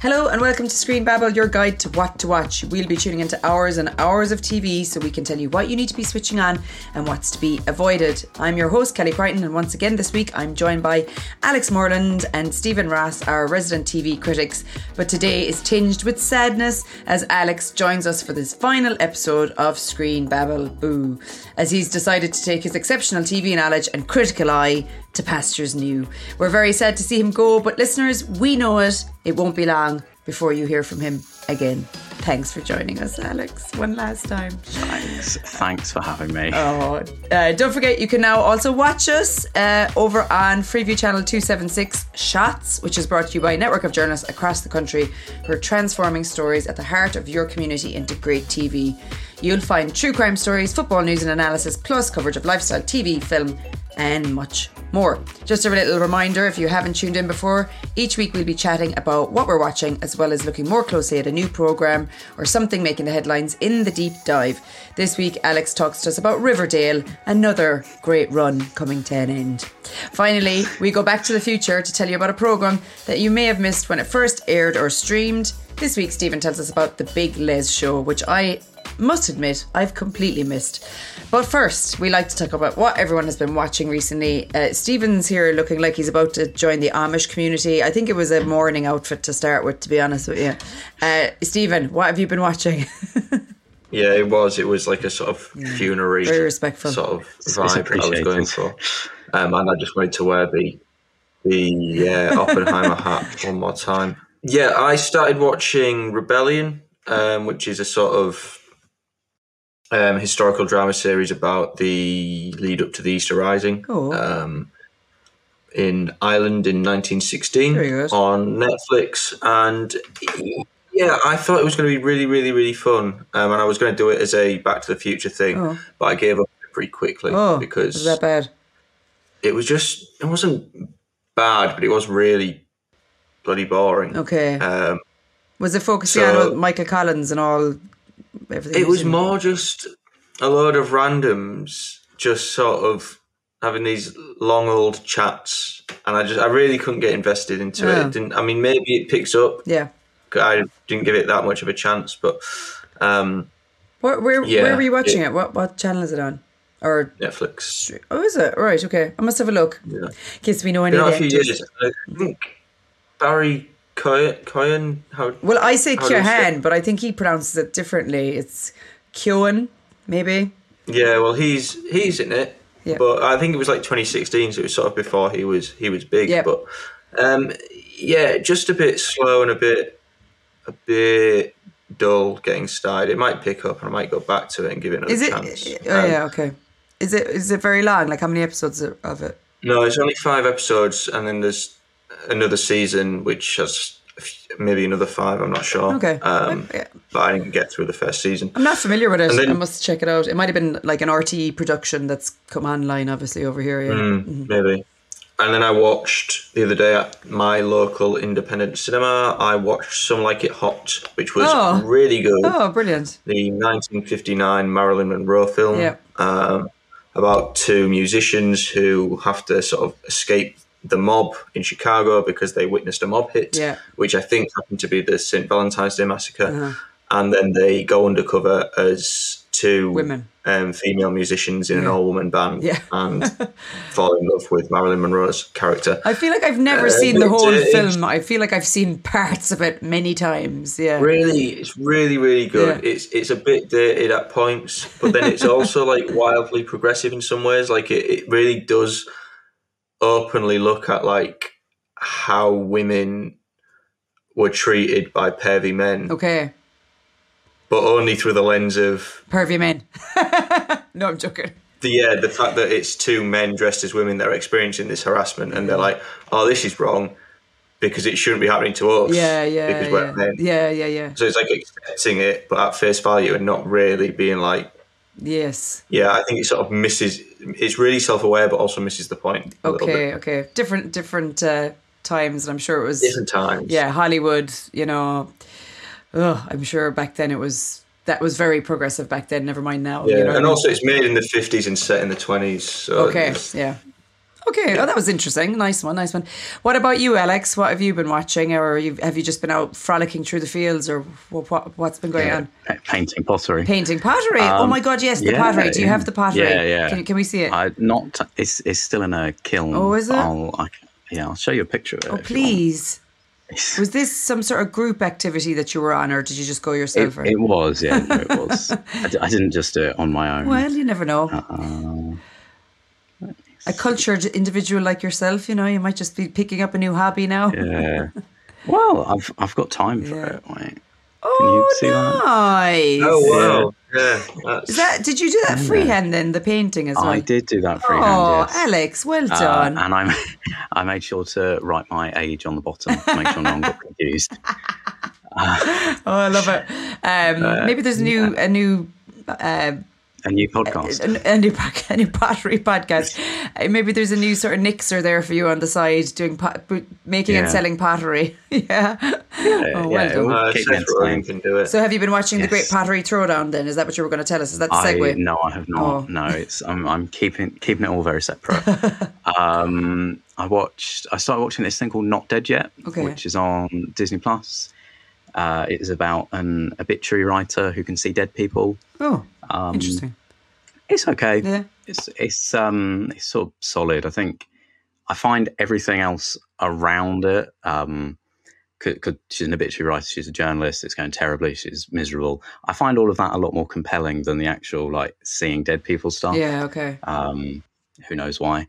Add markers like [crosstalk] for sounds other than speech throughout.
Hello and welcome to Screen Babble, your guide to what to watch. We'll be tuning into hours and hours of TV so we can tell you what you need to be switching on and what's to be avoided. I'm your host, Kelly Crichton, and once again this week I'm joined by Alex Morland and Steven Ross, our resident TV critics. But today is tinged with sadness as Alex joins us for this final episode of Screen Babble Boo, as he's decided to take his exceptional TV knowledge and critical eye to pastures new. We're very sad to see him go, but listeners, we know it. It won't be long before you hear from him again. Thanks for joining us, Alex, one last time. Thanks. Thanks for having me. Oh, uh, don't forget, you can now also watch us uh, over on Freeview Channel 276 Shots, which is brought to you by a network of journalists across the country who are transforming stories at the heart of your community into great TV. You'll find true crime stories, football news and analysis, plus coverage of lifestyle, TV, film, and much more. Just a little reminder if you haven't tuned in before, each week we'll be chatting about what we're watching as well as looking more closely at a new programme or something making the headlines in the deep dive. This week, Alex talks to us about Riverdale, another great run coming to an end. Finally, we go back to the future to tell you about a programme that you may have missed when it first aired or streamed. This week, Steven tells us about The Big Lez Show, which I must admit I've completely missed. But first, we like to talk about what everyone has been watching recently. Uh, Steven's here looking like he's about to join the Amish community. I think it was a morning outfit to start with, to be honest with you. Uh, Steven, what have you been watching? [laughs] yeah, it was. It was like a sort of funerary, Very respectful. sort of vibe that I was going for, um, and I just wanted to wear the the uh, Oppenheimer hat [laughs] one more time. Yeah, I started watching Rebellion, um, which is a sort of um, historical drama series about the lead up to the Easter Rising Oh. um, in Ireland in 1916 on Netflix. And yeah, I thought it was going to be really, really, really fun. Um, and I was going to do it as a Back to the Future thing, Oh. but I gave up pretty quickly oh, because that bad? it was just, it wasn't bad, but it was really bloody boring. Okay. Um, was it focusing so- on Michael Collins and all? Everything it was more just a load of randoms just sort of having these long old chats and i just i really couldn't get invested into Yeah. it. it didn't i mean maybe it picks up Yeah. i didn't give it that much of a chance but um Where, where, Yeah, where were you watching it- it? What what channel is it on? Or netflix oh, is it? Right. Okay. I must have a look. yeah In case we know any been of on the a few years i think barry cohen, cohen how Well, I say How do you say- Keoghan, but I think he pronounces it differently. It's Keoghan, maybe. yeah well he's he's in it Yeah. but i think it was like 2016 so it was sort of before he was he was big but um yeah just a bit slow and a bit a bit dull getting started it might pick up and i might go back to it and give it another Is it? chance Oh Um, yeah. Okay. Is it? Is it very long? Like how many episodes of it? no it's only five episodes and then there's another season which has maybe another five i'm not sure Okay. um Yeah. but i didn't get through the first season I'm not familiar with it. Then- I must check it out. It might have been like an RTE production that's come online, obviously over here. Yeah. Mm, maybe. And then I watched the other day at my local independent cinema. I watched Some Like It Hot, which was Oh. really good. Oh, brilliant! The 1959 Marilyn Monroe film Yeah. um, about two musicians who have to sort of escape the mob in Chicago because they witnessed a mob hit, Yeah. which I think happened to be the St. Valentine's Day massacre. Uh-huh. And then they go undercover as two Women. um, female musicians in an all woman band Yeah. and [laughs] fall in love with Marilyn Monroe's character. I feel like I've never Uh, seen the whole film. I feel like I've seen parts of it many times. Yeah. Really, it's really, really good. Yeah. It's it's a bit dated at points, but then it's [laughs] also like wildly progressive in some ways. Like it, it really does openly look at like how women were treated by pervy men, Okay. but only through the lens of Pervy men. [laughs] no, I'm joking. the yeah the fact that it's two men dressed as women that are experiencing this harassment, and they're like, "Oh, this is wrong," because it shouldn't be happening to us. Yeah, yeah, because we're yeah. men. Yeah, yeah, yeah. So it's like accepting it, but at face value, and not really being like, Yes. yeah, I think it sort of misses. It's really self-aware, but also misses the point. A Okay, bit. okay. Different different uh, times and I'm sure it was Different times. Yeah, Hollywood, you know. Ugh, I'm sure back then it was that was very progressive back then, never mind now. Yeah, you know what I and mean? also it's made in the fifties and set in the twenties. So Okay, yeah. Okay, oh, that was interesting. Nice one, nice one. What about you, Alex? What have you been watching, or have you just been out frolicking through the fields, or what, has been going yeah, on? Painting pottery. Painting pottery. Um, oh my God, yes, the yeah, pottery. Do you have the pottery? Yeah, yeah. Can, can we see it? I, not. It's it's still in a kiln. Oh, is it? I'll, I, yeah, I'll show you a picture of it. Oh, please. Was this some sort of group activity that you were on, or did you just go yourself? It, it was, yeah, no, it was. [laughs] I, I, didn't just do it on my own. Well, you never know. Uh, a cultured individual like yourself, you know, you might just be picking up a new hobby now. Yeah. [laughs] well, I've I've got time for yeah. it. Wait. Oh, nice! That? Oh wow! Yeah. Is that? Did you do that freehand then? The painting as well. I did do that freehand. Oh, yes. Alex, well uh, done. Uh, and I, [laughs] I made sure to write my age on the bottom to make sure no one got [laughs] confused. oh, I love it. Um, uh, maybe there's a new a new uh, a new podcast, a, a, new [laughs] a new pottery podcast. Uh, maybe there's a new sort of nixer there for you on the side, doing pot, making yeah. and selling pottery. [laughs] yeah. yeah. Oh, well yeah, done. Uh, can do it. So, have you been watching yes. the Great Pottery Throwdown? Then is that what you were going to tell us? Is that the segue? I, no, I have not. Oh. No, it's I'm, I'm keeping keeping it all very separate. [laughs] um, I watched. I started watching this thing called Not Dead Yet, okay. which is on Disney Plus. Uh, it is about an obituary writer who can see dead people. Oh, um, interesting. It's okay. Yeah. It's it's um it's sort of solid. I think I find everything else around it. Um, because she's an obituary writer, she's a journalist. It's going terribly. She's miserable. I find all of that a lot more compelling than the actual like seeing dead people stuff. Yeah. Okay. Um, who knows why?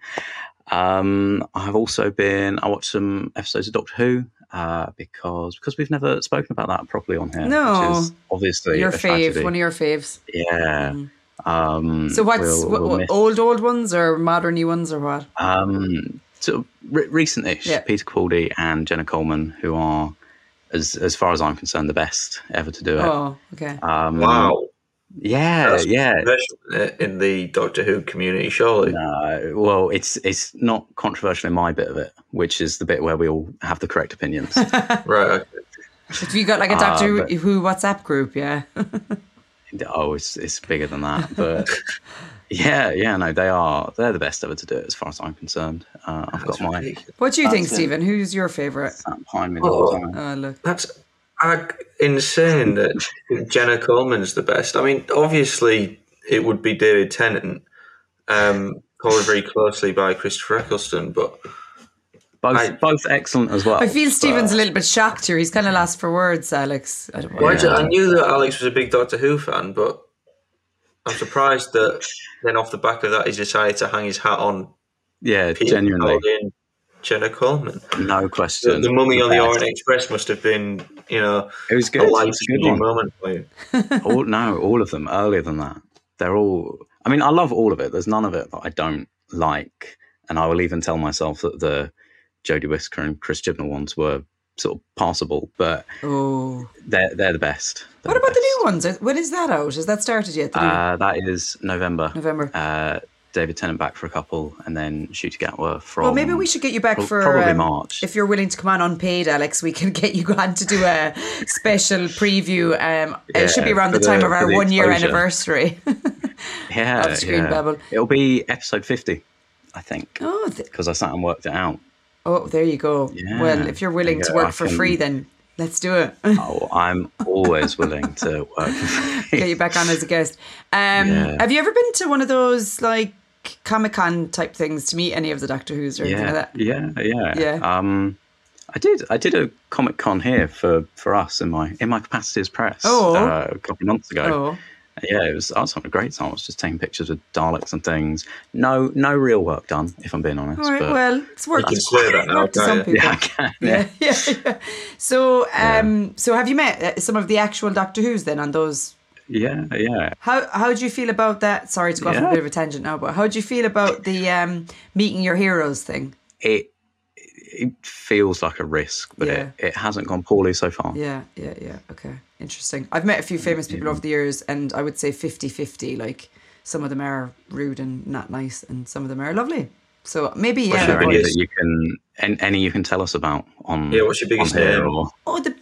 Um, I've also been. I watched some episodes of Doctor Who uh, because because we've never spoken about that properly on here. No, obviously your fave, tragedy. one of your faves. Yeah. Mm. Um, so what's we'll, what, what, old old ones or modern new ones or what? Um, so re- recent-ish, yeah. Peter Capaldi and Jenna Coleman, who are, as as far as I'm concerned, the best ever to do it. Oh, okay. Um, wow. Yeah, That's yeah. In the Doctor Who community, surely. No, well, it's it's not controversial in my bit of it, which is the bit where we all have the correct opinions. [laughs] right. Have you got like a Doctor uh, but, Who WhatsApp group? Yeah. [laughs] oh, it's it's bigger than that, [laughs] but yeah, yeah, no, they are. They're the best ever to do it, as far as I'm concerned. Uh, I've that's got my. What do you think, Steven? Who's your favourite? Behind me the oh, whole time. Oh, look. That's insane that Jenna Coleman's the best. I mean, obviously, it would be David Tennant, um, followed very closely by Christopher Eccleston, but both I, both excellent as well. I feel Steven's a little bit shocked here. He's kind of lost for words, Alex. I, yeah. I knew that Alex was a big Doctor Who fan, but I'm surprised that then off the back of that, he decided to hang his hat on. Yeah, Peter genuinely. Jenna Coleman. No question. The, the mummy the on the Orient Express must have been, you know, it was good. a life changing moment for you. [laughs] all, no, all of them earlier than that. They're all. I mean, I love all of it. There's none of it that I don't like, and I will even tell myself that the Jodie Whittaker and Chris Chibnall ones were sort of passable, but oh. they're they're the best. They're what the about best. the new ones? When is that out? Has that started yet? Uh, that is November. November. Uh, David Tennant back for a couple, and then Ncuti Gatwa from. Well, maybe we should get you back for probably um, March. If you're willing to come on unpaid, Alex, we can get you on to do a [laughs] special preview. Um, yeah, it should be around the, the time of our one year anniversary. [laughs] yeah, Screen yeah. Babble. It'll be episode fifty, I think. Oh, because th- I sat and worked it out. Oh, there you go. Yeah. Well, if you're willing to work for free, then let's do it. [laughs] oh, I'm always willing to work. Get you back on as a guest. Um, yeah. Have you ever been to one of those like Comic Con type things to meet any of the Doctor Who's or yeah, anything like that? Yeah, yeah, yeah. Um, I did. I did a Comic Con here for for us in my in my capacity as press. Oh. Uh, a couple of months ago. Oh yeah, it was. I was having a great time. I was just taking pictures with Daleks and things. No, no real work done, if I'm being honest. All right. well, it's worked. You can clear that [laughs] now, some people. Yeah, I can. Yeah, yeah, [laughs] yeah. yeah. So, um, yeah. so have you met uh, some of the actual Doctor Who's then on those? Yeah, yeah. How how do you feel about that? Sorry to go off a bit of a tangent now, but how do you feel about the um, meeting your heroes thing? It it feels like a risk, but it, it hasn't gone poorly so far. Yeah, yeah, yeah. Okay. Interesting. I've met a few famous people yeah. over the years, and I would say 50 50. Like, some of them are rude and not nice, and some of them are lovely. So maybe, yeah. there any that you can, any you can tell us about on Yeah, what's your biggest name? Or? Oh, the,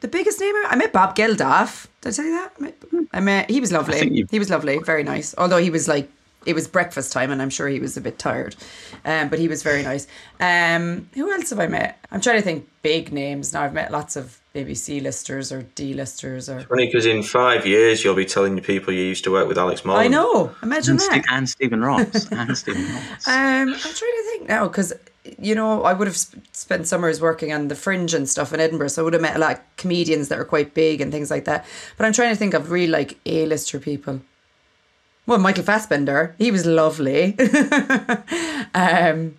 the biggest name? I met Bob Geldof. Did I tell you that? I met, I met he was lovely. You, he was lovely, very nice. Although he was like it was breakfast time, and I'm sure he was a bit tired. Um, but he was very nice. Um, who else have I met? I'm trying to think big names now. I've met lots of maybe C-listers or D-listers or. funny because in five years you'll be telling the people you used to work with Alex Moore. I know. Imagine and, that. St- and Steven Ross. [laughs] and Steven Ross. Um, I'm trying to think now because you know I would have sp- spent summers working on the Fringe and stuff in Edinburgh, so I would have met a lot of comedians that were quite big and things like that. But I'm trying to think of really like A-lister people. Well, Michael Fassbender, he was lovely. [laughs] um,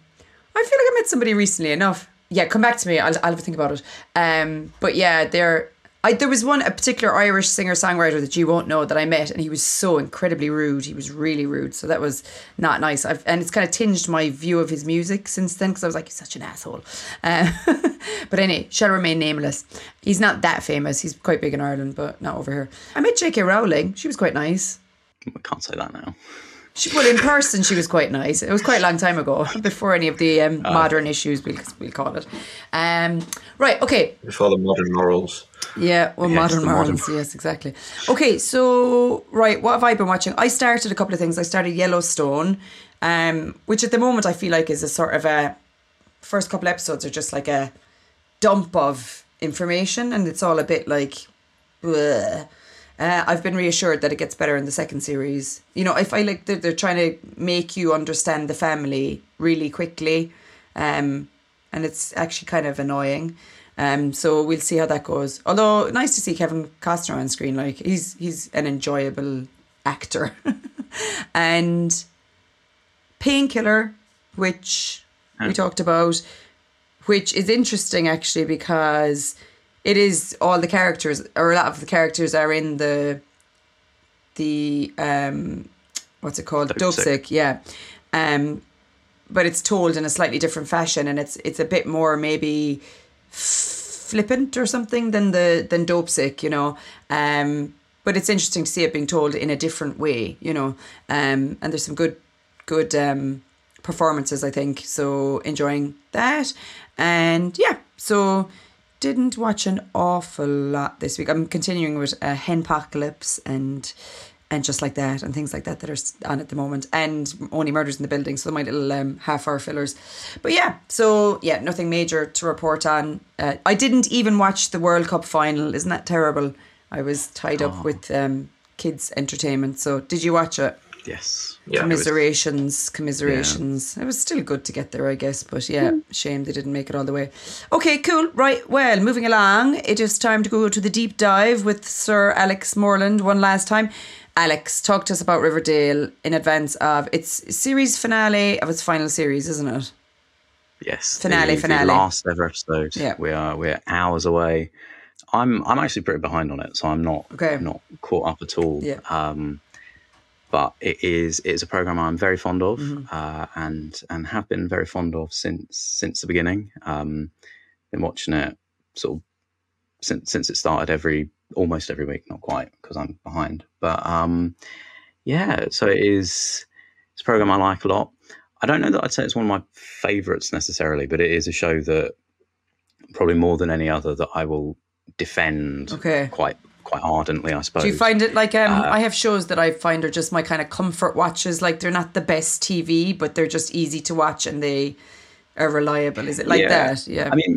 I feel like I met somebody recently enough. Yeah, come back to me. I'll, I'll have a think about it. Um, but yeah, there. I, there was one a particular Irish singer songwriter that you won't know that I met, and he was so incredibly rude. He was really rude, so that was not nice. I've, and it's kind of tinged my view of his music since then because I was like, he's such an asshole. Uh, [laughs] but anyway, shall remain nameless. He's not that famous. He's quite big in Ireland, but not over here. I met J.K. Rowling. She was quite nice. I can't say that now. She, well, in person, she was quite nice. It was quite a long time ago, [laughs] before any of the um, Oh. modern issues, we'll, we'll call it. Um, right, okay. Before the modern morals. Yeah, well, Yes, modern the modern- morals. Yes, exactly. Okay, so, right, what have I been watching? I started a couple of things. I started Yellowstone, um, which at the moment I feel like is a sort of a. First couple episodes are just like a dump of information, and it's all a bit like. bleh. Uh, I've been reassured that it gets better in the second series. You know, I feel like they're, they're trying to make you understand the family really quickly, um, and it's actually kind of annoying. Um, so we'll see how that goes. Although nice to see Kevin Costner on screen, like he's he's an enjoyable actor, [laughs] and Painkiller, which we talked about, which is interesting actually because it is all the characters or a lot of the characters are in the the um what's it called? Dope dope Sick. sick yeah. Um but it's told in a slightly different fashion and it's it's a bit more maybe flippant or something than the than dope sick you know? Um but it's interesting to see it being told in a different way you know? Um and there's some good good um performances i think so enjoying that. And yeah so didn't watch an awful lot this week. I'm continuing with a uh, henpocalypse and and just like that and things like that that are on at the moment and only murders in the building so my little um, half hour fillers. But yeah so yeah nothing major to report on. Uh, i didn't even watch the world cup final. Isn't that terrible? I was tied up with um, kids entertainment so did you watch it Yes. Yeah. commiserations, commiserations. It was still good to get there, I guess, but yeah, shame they didn't make it all the way. Okay, cool. Right, well, moving along, it is time to go to the deep dive with Sir Alex Morland one last time. Alex, talk to us about Riverdale in advance of its series finale of its final series, isn't it? Yes. Finale, the, finale. The last ever episode. Yeah. We are we're hours away. I'm I'm actually pretty behind on it, so I'm not Okay. not caught up at all. Yeah. Um, but it is it's a program I'm very fond of, Mm-hmm. uh, and and have been very fond of since since the beginning. Um, been watching it sort of since since it started every almost every week, not quite because I'm behind, but um, yeah. So it is it's a program I like a lot. I don't know that I'd say it's one of my favourites necessarily, but it is a show that probably more than any other that I will defend Okay. quite quite ardently. I suppose. Do you find it like um Uh, I have shows that I find are just my kind of comfort watches like they're not the best TV but they're just easy to watch and they are reliable is it like Yeah. that yeah I mean,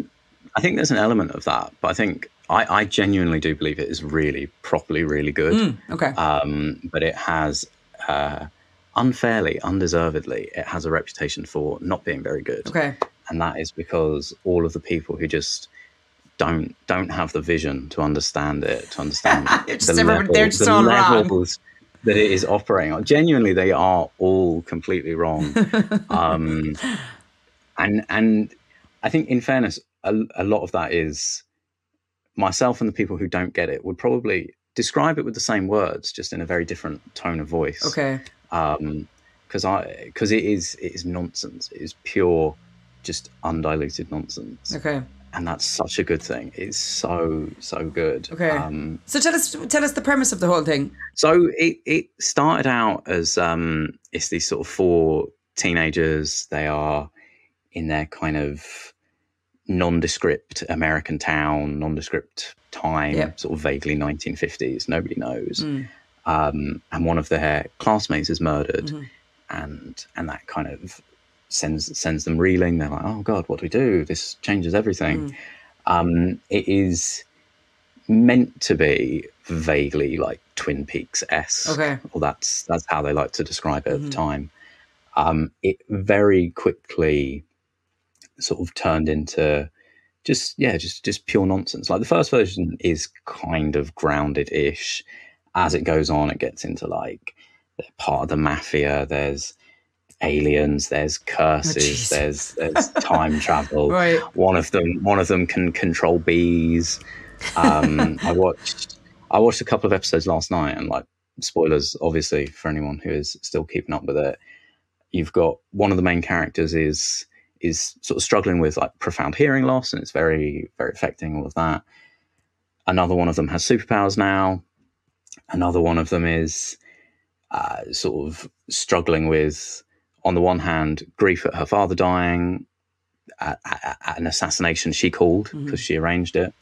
I think there's an element of that, but I think I, I genuinely do believe it is really properly really good. Mm, okay Um, but it has uh, unfairly, undeservedly, it has a reputation for not being very good. okay and that is because all of the people who just don't don't have the vision to understand it, to understand [laughs] the, just everybody- they're just the all wrong. levels that it is operating on. Genuinely, they are all completely wrong. [laughs] um, and and I think, in fairness, a, a lot of that is myself and the people who don't get it would probably describe it with the same words, just in a very different tone of voice okay because I because it is it is nonsense. It is pure, just undiluted nonsense, okay and that's such a good thing. It's so so good. Okay. Um, So tell us, tell us the premise of the whole thing. so it it started out as um, it's these sort of four teenagers. They are in their kind of nondescript American town, nondescript time, sort of vaguely 1950s. Nobody knows. Mm. Um, and one of their classmates is murdered. Mm-hmm. and and that kind of sends sends them reeling. They're like, oh god, what do we do? This changes everything. Mm. Um, it is meant to be vaguely like Twin Peaks s. Okay. Well, that's that's how they like to describe it mm-hmm. at the mm-hmm. time. Um, it very quickly sort of turned into just yeah, just just pure nonsense. Like the first version is kind of grounded ish. As it goes on, it gets into like part of the mafia. There's aliens. There's curses. Oh, there's there's time [laughs] travel. Right. One of them one of them can control bees. Um, [laughs] I watched I watched a couple of episodes last night, and like spoilers, obviously, for anyone who is still keeping up with it. You've got one of the main characters is is sort of struggling with like profound hearing loss, and it's very very affecting all of that. Another one of them has superpowers now. Another one of them is uh, sort of struggling with, on the one hand, grief at her father dying, at, at, at an assassination she called because mm-hmm. she arranged it,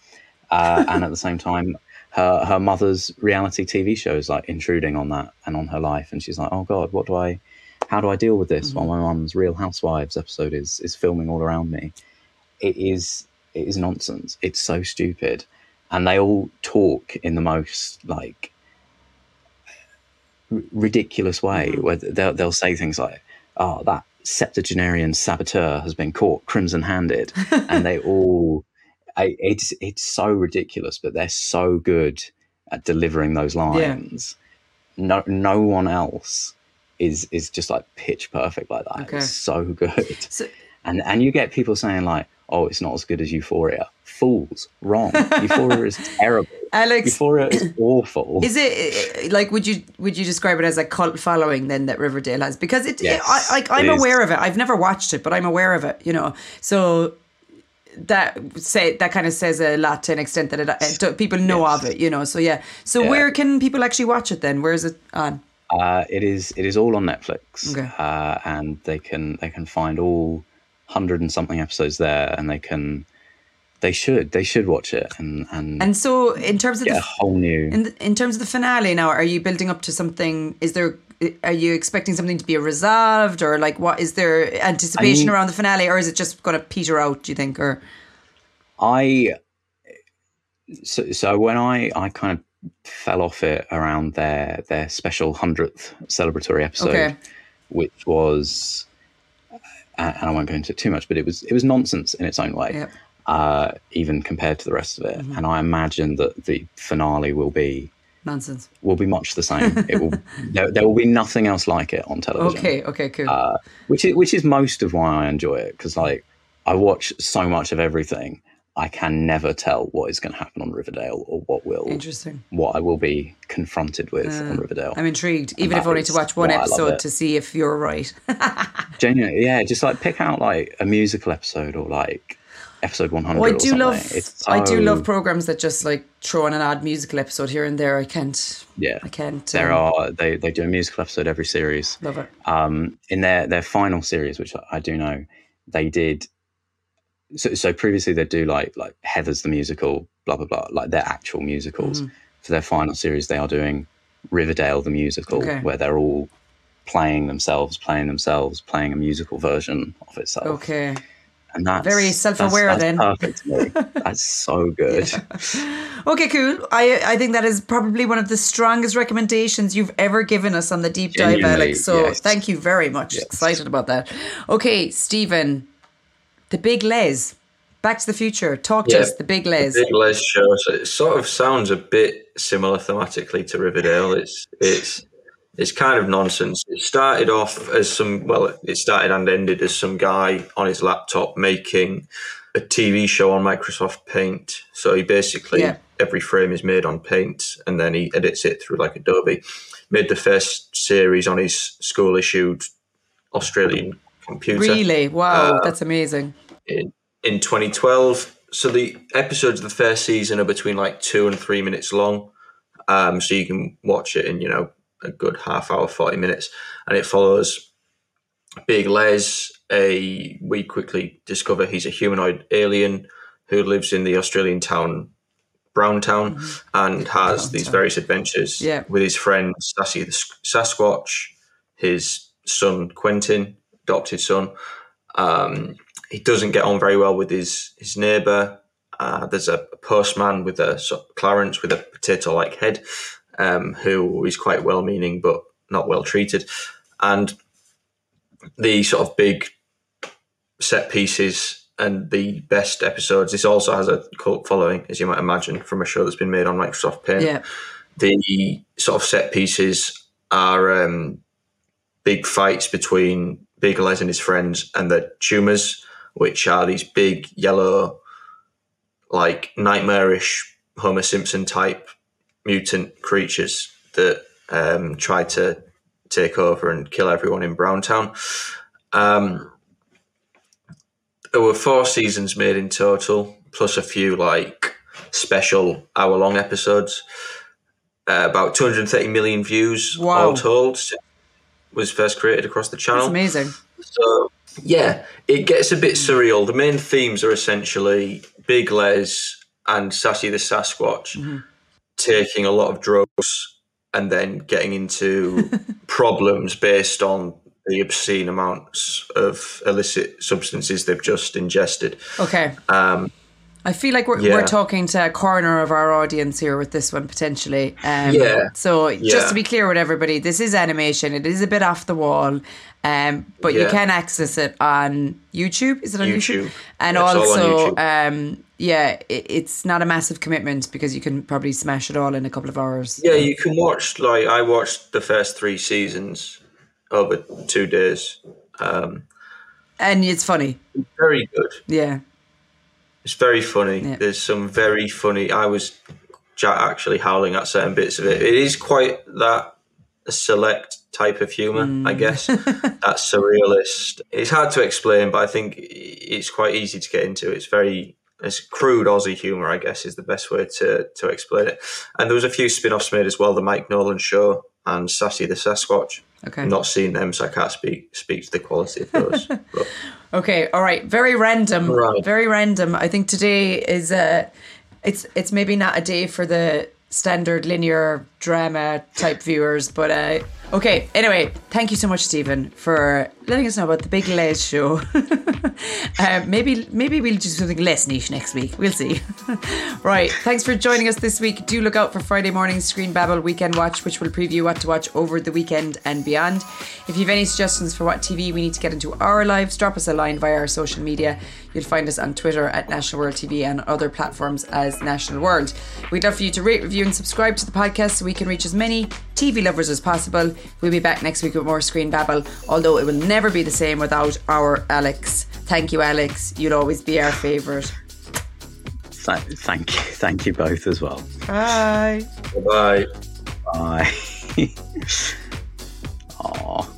uh, and at the same time, her her mother's reality TV show is like intruding on that and on her life, and she's like, "Oh God, what do I? How do I deal with this?" Mm-hmm. While my mum's Real Housewives episode is is filming all around me, it is it is nonsense. It's so stupid, and they all talk in the most like ridiculous way, mm-hmm. where they'll they'll say things like, "Oh, that." Septuagenarian saboteur has been caught crimson handed, [laughs] and they all I, it's it's so ridiculous, but they're so good at delivering those lines. Yeah. No, no one else is is just like pitch perfect like that. Okay. It's so good. So, and and you get people saying like, "Oh, it's not as good as Euphoria." Fools, wrong. Euphoria is [laughs] terrible. Alex, Euphoria is [coughs] awful. Is it like would you would you describe it as a cult following then that Riverdale has? Because it, yes, I, like I'm aware of it. I've never watched it, but I'm aware of it. You know, so that say that kind of says a lot to an extent that it, it people know yes. of it, you know. So yeah. So yeah. where can people actually watch it then? Where is it on? Uh, it is it is all on Netflix, okay. uh, and they can they can find all hundred and something episodes there, and they can they should they should watch it and and and so in terms of the, a whole new in the, in terms of the finale now, are you building up to something? Is there are you expecting something to be resolved or like what is there anticipation I mean, around the finale or is it just going to peter out do you think or i so, so when i i kind of fell off it around their their special 100th celebratory episode okay. which was uh, and i won't go into it too much but it was it was nonsense in its own way yep. Uh, even compared to the rest of it mm-hmm. and i imagine that the finale will be nonsense will be much the same. [laughs] It will there, there, will be nothing else like it on television. Okay, okay, cool. Uh, which is which is most of why I enjoy it because like I watch so much of everything. I can never tell what is going to happen on Riverdale or what will interesting what I will be confronted with uh, on Riverdale. I'm intrigued, even if only to watch one episode to see if you're right. [laughs] Genuinely, yeah, just like pick out like a musical episode or like episode 100 oh, I do love so... I do love programs that just like throw in an odd musical episode here and there. I can't yeah. I can't there um, are they they do a musical episode every series. Love it. Um in their their final series which I do know they did so, so previously they'd do like like Heathers the musical blah blah blah like their actual musicals. Mm. for their final series they are doing Riverdale the musical okay. where they're all playing themselves playing themselves playing a musical version of itself. Okay and that's very self-aware. That's, then perfect. that's so [laughs] good. Yeah. Okay, cool. I I think that is probably one of the strongest recommendations you've ever given us on the deep dive, Alex. So yes. thank you very much. Yes. Excited about that. Okay, Steven, the Big Lez. Back to the Future. Talk to yeah, us. The Big Lez. The Big Lez show. So it sort of sounds a bit similar thematically to Riverdale. It's it's it's kind of nonsense. It started off as some, well, it started and ended as some guy on his laptop making a TV show on Microsoft Paint. So he basically, yeah. every frame is made on Paint and then he edits it through like Adobe. Made the first series on his school issued Australian computer. Really? Wow, uh, that's amazing. In, in 2012. So the episodes of the first season are between like two and three minutes long. Um, so you can watch it in, you know, a good half hour, 40 minutes. And it follows Big Lez. A, we quickly discover he's a humanoid alien who lives in the Australian town Browntown mm-hmm. and has Browntown. these various adventures yeah. with his friend Sassy the Sasquatch, his son Quentin, adopted son. Um, he doesn't get on very well with his his neighbour. Uh, there's a, postman with a Clarence with a potato-like head, um, who is quite well-meaning but not well treated, and the sort of big set pieces and the best episodes. This also has a cult following, as you might imagine, from a show that's been made on Microsoft Paint. Yeah. The sort of set pieces are um, big fights between Big Lez and his friends and the tumors, which are these big yellow, like nightmarish Homer Simpson type mutant creatures that um, try to take over and kill everyone in Browntown. Um, there were four seasons made in total, plus a few like special hour long episodes. Uh, about 230 million views wow. all told was first created across the channel. That's amazing. So yeah, it gets a bit surreal. The main themes are essentially Big Lez and Sassy the Sasquatch mm-hmm. Taking a lot of drugs and then getting into [laughs] problems based on the obscene amounts of illicit substances they've just ingested. Okay. Um, I feel like we're, yeah. we're talking to a corner of our audience here with this one potentially. Um, yeah. So just to be clear with everybody, this is animation. It is a bit off the wall, um, but yeah. you can access it on YouTube. Is it on YouTube? YouTube? And also, YouTube. Um, yeah, it, it's not a massive commitment because you can probably smash it all in a couple of hours. Yeah, you can watch. Like I watched the first three seasons over two days. Um, and it's funny. Very good. Yeah. It's very funny. Yeah. There's some very funny. I was actually howling at certain bits of it. It is quite that select type of humor, mm. I guess. [laughs] that surrealist. It's hard to explain, but I think it's quite easy to get into. It's very it's crude Aussie humor, I guess, is the best way to to explain it. And there was a few spin-offs made as well. The Mike Nolan Show and Sassy the Sasquatch. Okay. Not seen them, so I can't speak speak to the quality of those. [laughs] okay, all right. Very random. Right. Very random. I think today is a. It's it's maybe not a day for the standard linear drama type viewers, but uh, Okay, anyway, thank you so much, Steven, for letting us know about the Big Lez show. [laughs] uh, maybe maybe we'll do something less niche next week. We'll see. [laughs] right, thanks for joining us this week. Do look out for Friday morning Screen Babble Weekend Watch, which will preview what to watch over the weekend and beyond. If you have any suggestions for what TV we need to get into our lives, drop us a line via our social media. You'll find us on Twitter at National World TV and other platforms as National World. We'd love for you to rate, review, and subscribe to the podcast so we can reach as many TV lovers as possible. We'll be back next week with more Screen Babble, although it will never be the same without our Alex. Thank you, Alex. You'll always be our favourite. Thank you. Thank you both as well. Bye. Bye. Bye. [laughs]